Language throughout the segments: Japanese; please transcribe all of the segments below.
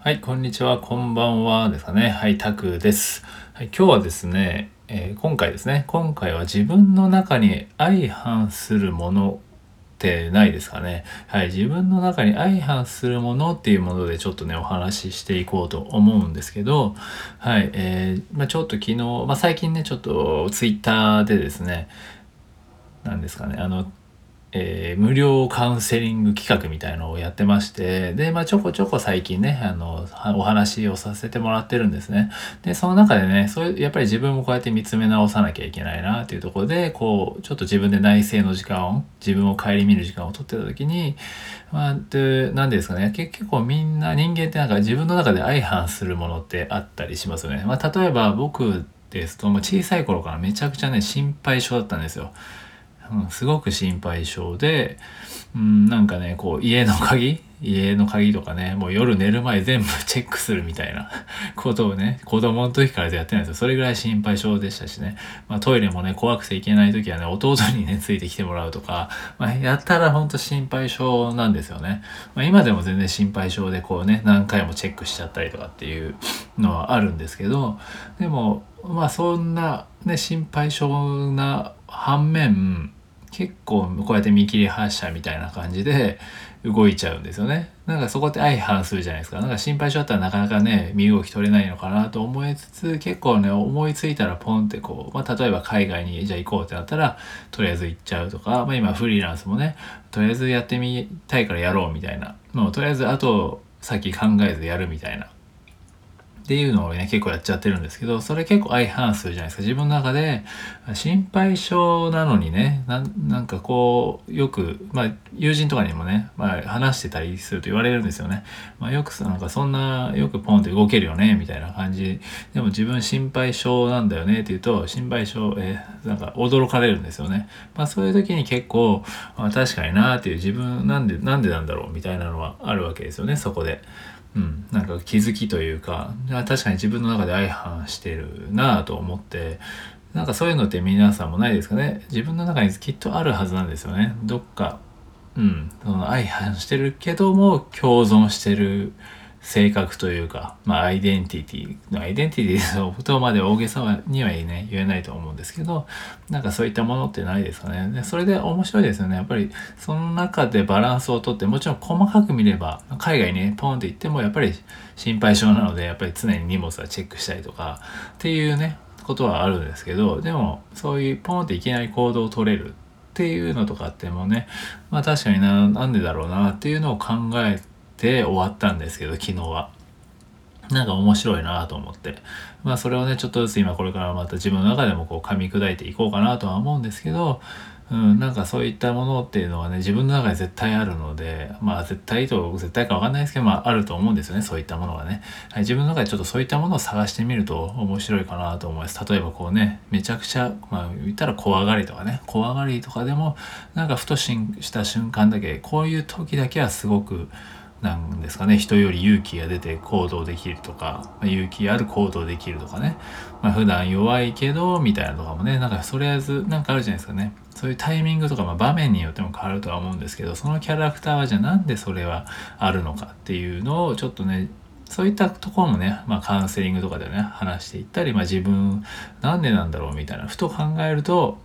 はい、こんにちは、こんばんはですかね。はい、タクです。はい、今日はですね、えー今回ですね、今回は自分の中に相反するものってないですかね。はい、自分の中に相反するものっていうものでちょっとね、お話ししていこうと思うんですけど、はい、えーまあ、ちょっと昨日、まあ、最近ね、ちょっとツイッターでですね、なんですかね、あの、えー無料カウンセリング企画みたいのをやってまして、で、まあ、ちょこちょこ最近ね、あの、お話をさせてもらってるんですね。で、その中でね、そういう、やっぱり自分もこうやって見つめ直さなきゃいけないなっていうところで、こう、ちょっと自分で内省の時間を、自分を顧みる時間を取ってた時に、まあ、で、なんですかね、結結構みんな、人間ってなんか自分の中で相反するものってあったりしますよね。まあ、例えば僕ですと、まあ、小さい頃からめちゃくちゃね、心配性だったんですよ。うん、すごく心配性で、うん、なんかねこう家の鍵家の鍵とかねもう夜寝る前全部チェックするみたいな ことをね子供の時からやってないんですよ。それぐらい心配性でしたしね、まあ、トイレもね怖くて行けない時はね弟にねついてきてもらうとか、まあ、やったらほんと心配性なんですよね、まあ、今でも全然心配性でこうね何回もチェックしちゃったりとかっていうのはあるんですけどでもまあそんなね心配性な反面結構こうやって見切り発車みたいな感じで動いちゃうんですよね。なんかそこって相反するじゃないですか。なんか心配性だったらなかなかね、身動き取れないのかなと思いつつ、結構ね、思いついたらポンってこう、まあ例えば海外にじゃあ行こうってなったら、とりあえず行っちゃうとか、まあ今フリーランスもね、とりあえずやってみたいからやろうみたいな。もうとりあえず後先考えずやるみたいな。っていうのをね、結構やっちゃってるんですけど、それ結構相反するじゃないですか。自分の中で、心配性なのにね、なんかこう、よく、まあ、友人とかにもね、まあ、話してたりすると言われるんですよね。まあ、よく、なんかそんな、よくポンって動けるよね、みたいな感じ。でも自分心配性なんだよねって言うと、心配性、えーなんか驚かれるんですよね。まあ、そういう時に結構、まあ、確かになっていう自分、なんで、なんでなんだろうみたいなのはあるわけですよね、そこで。うん、なんか気づきというか確かに自分の中で相反してるなぁと思ってなんかそういうのって皆さんもないですかね？自分の中にきっとあるはずなんですよね。どっかうん。その相反してるけども共存してる性格というかまあアイデンティティアイデンティティのとまで大げさにはね言えないと思うんですけどなんかそういったものってないですかね。でそれで面白いですよね。やっぱりその中でバランスをとってもちろん細かく見れば海外にねポンって行ってもやっぱり心配性なのでやっぱり常に荷物はチェックしたりとかっていうねことはあるんですけどでもそういうポンっていきなり行動を取れるっていうのとかってもねまあ確かにななんでだろうなっていうのを考えて終わったんですけど昨日は。なんか面白いなと思って。まあそれをね、ちょっとずつ今これからまた自分の中でもこう噛み砕いていこうかなとは思うんですけど、うん、なんかそういったものっていうのはね、自分の中に絶対あるので、まあ絶対と絶対かわかんないですけど、まああると思うんですよね、そういったものがね。はい、自分の中でちょっとそういったものを探してみると面白いかなと思います。例えばこうね、めちゃくちゃ、まあ言ったら怖がりとかね、怖がりとかでも、なんかふとしんした瞬間だけ、こういう時だけはすごく、なんですかね。人より勇気が出て行動できるとか、まあ勇気ある行動できるとかね、まあ、普段弱いけどみたいなとかもね。なんかとりあえずなんかあるじゃないですかね。そういうタイミングとか、まあ、場面によっても変わるとは思うんですけどそのキャラクターはじゃあなんでそれはあるのかっていうのをちょっとねそういったところもね、まあ、カウンセリングとかでね話していったり、まあ、自分なんでなんだろうみたいなふと考えると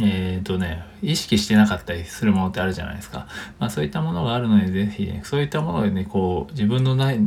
えっ、とね、意識してなかったりするものってあるじゃないですか。まあそういったものがあるので、ぜひね、そういったものでね、こう、自分のない、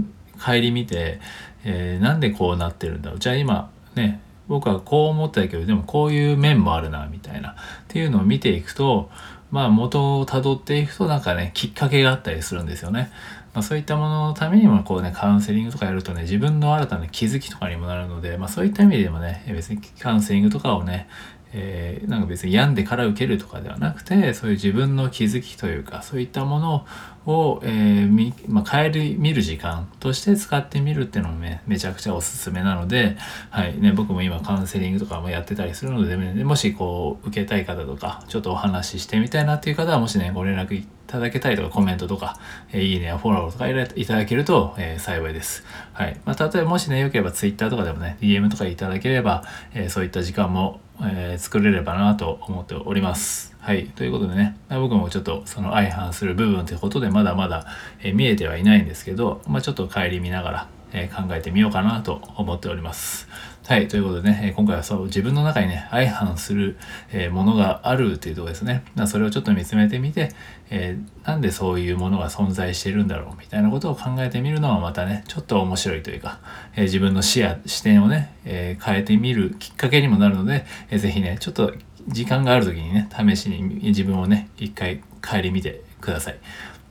帰り見て、えーなんでこうなってるんだろう。じゃあ今、ね、僕はこう思ったけど、でもこういう面もあるな、みたいな。っていうのを見ていくと、まあ元をたどっていくとなんかね、きっかけがあったりするんですよね。まあ、そういったもののためにもこうね、カウンセリングとかやるとね、自分の新たな気づきとかにもなるので、まあそういった意味でもね、別にカウンセリングとかをね、えーなんか別に病んでから受けるとかではなくてそういう自分の気づきというかそういったものを、えーみまあ、帰り見る時間として使ってみるっていうのもねめちゃくちゃおすすめなので、はいね、僕も今カウンセリングとかもやってたりするので、ね、もしこう受けたい方とかちょっとお話ししてみたいなっていう方はもしねご連絡いただけたりとかコメントとか、えーいいねやフォローとかいいただけると、えー幸いです。はいまあ、例えばもしねよければ Twitter とかでもね DM とかいただければ、えーそういった時間も、えー作れればなと思っております。はい。ということでね、僕もちょっとその相反する部分ということでまだまだ、え見えてはいないんですけど、まあ、ちょっと顧みながら、え考えてみようかなと思っております。はい。ということでね、今回はそう自分の中にね、相反する、えものがあるというところですね。それをちょっと見つめてみて、えー、なんでそういうものが存在してるんだろうみたいなことを考えてみるのはまたね、ちょっと面白いというか、えー、自分の視野、視点をね、えー、変えてみるきっかけにもなるので、えー、ぜひね、ちょっと時間がある時にね、試しに自分をね、一回帰り見てください。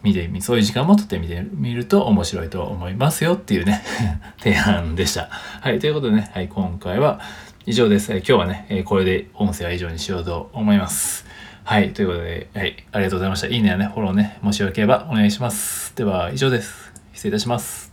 見てみ、そういう時間もとってみてみると面白いと思いますよっていうね 提案でした。はい、ということでね、はい、今回は以上です。今日はね、これで音声は以上にしようと思います。はい、ということで、はい、ありがとうございました。いいねやね、フォローね、もしよければお願いします。では、以上です。失礼いたします。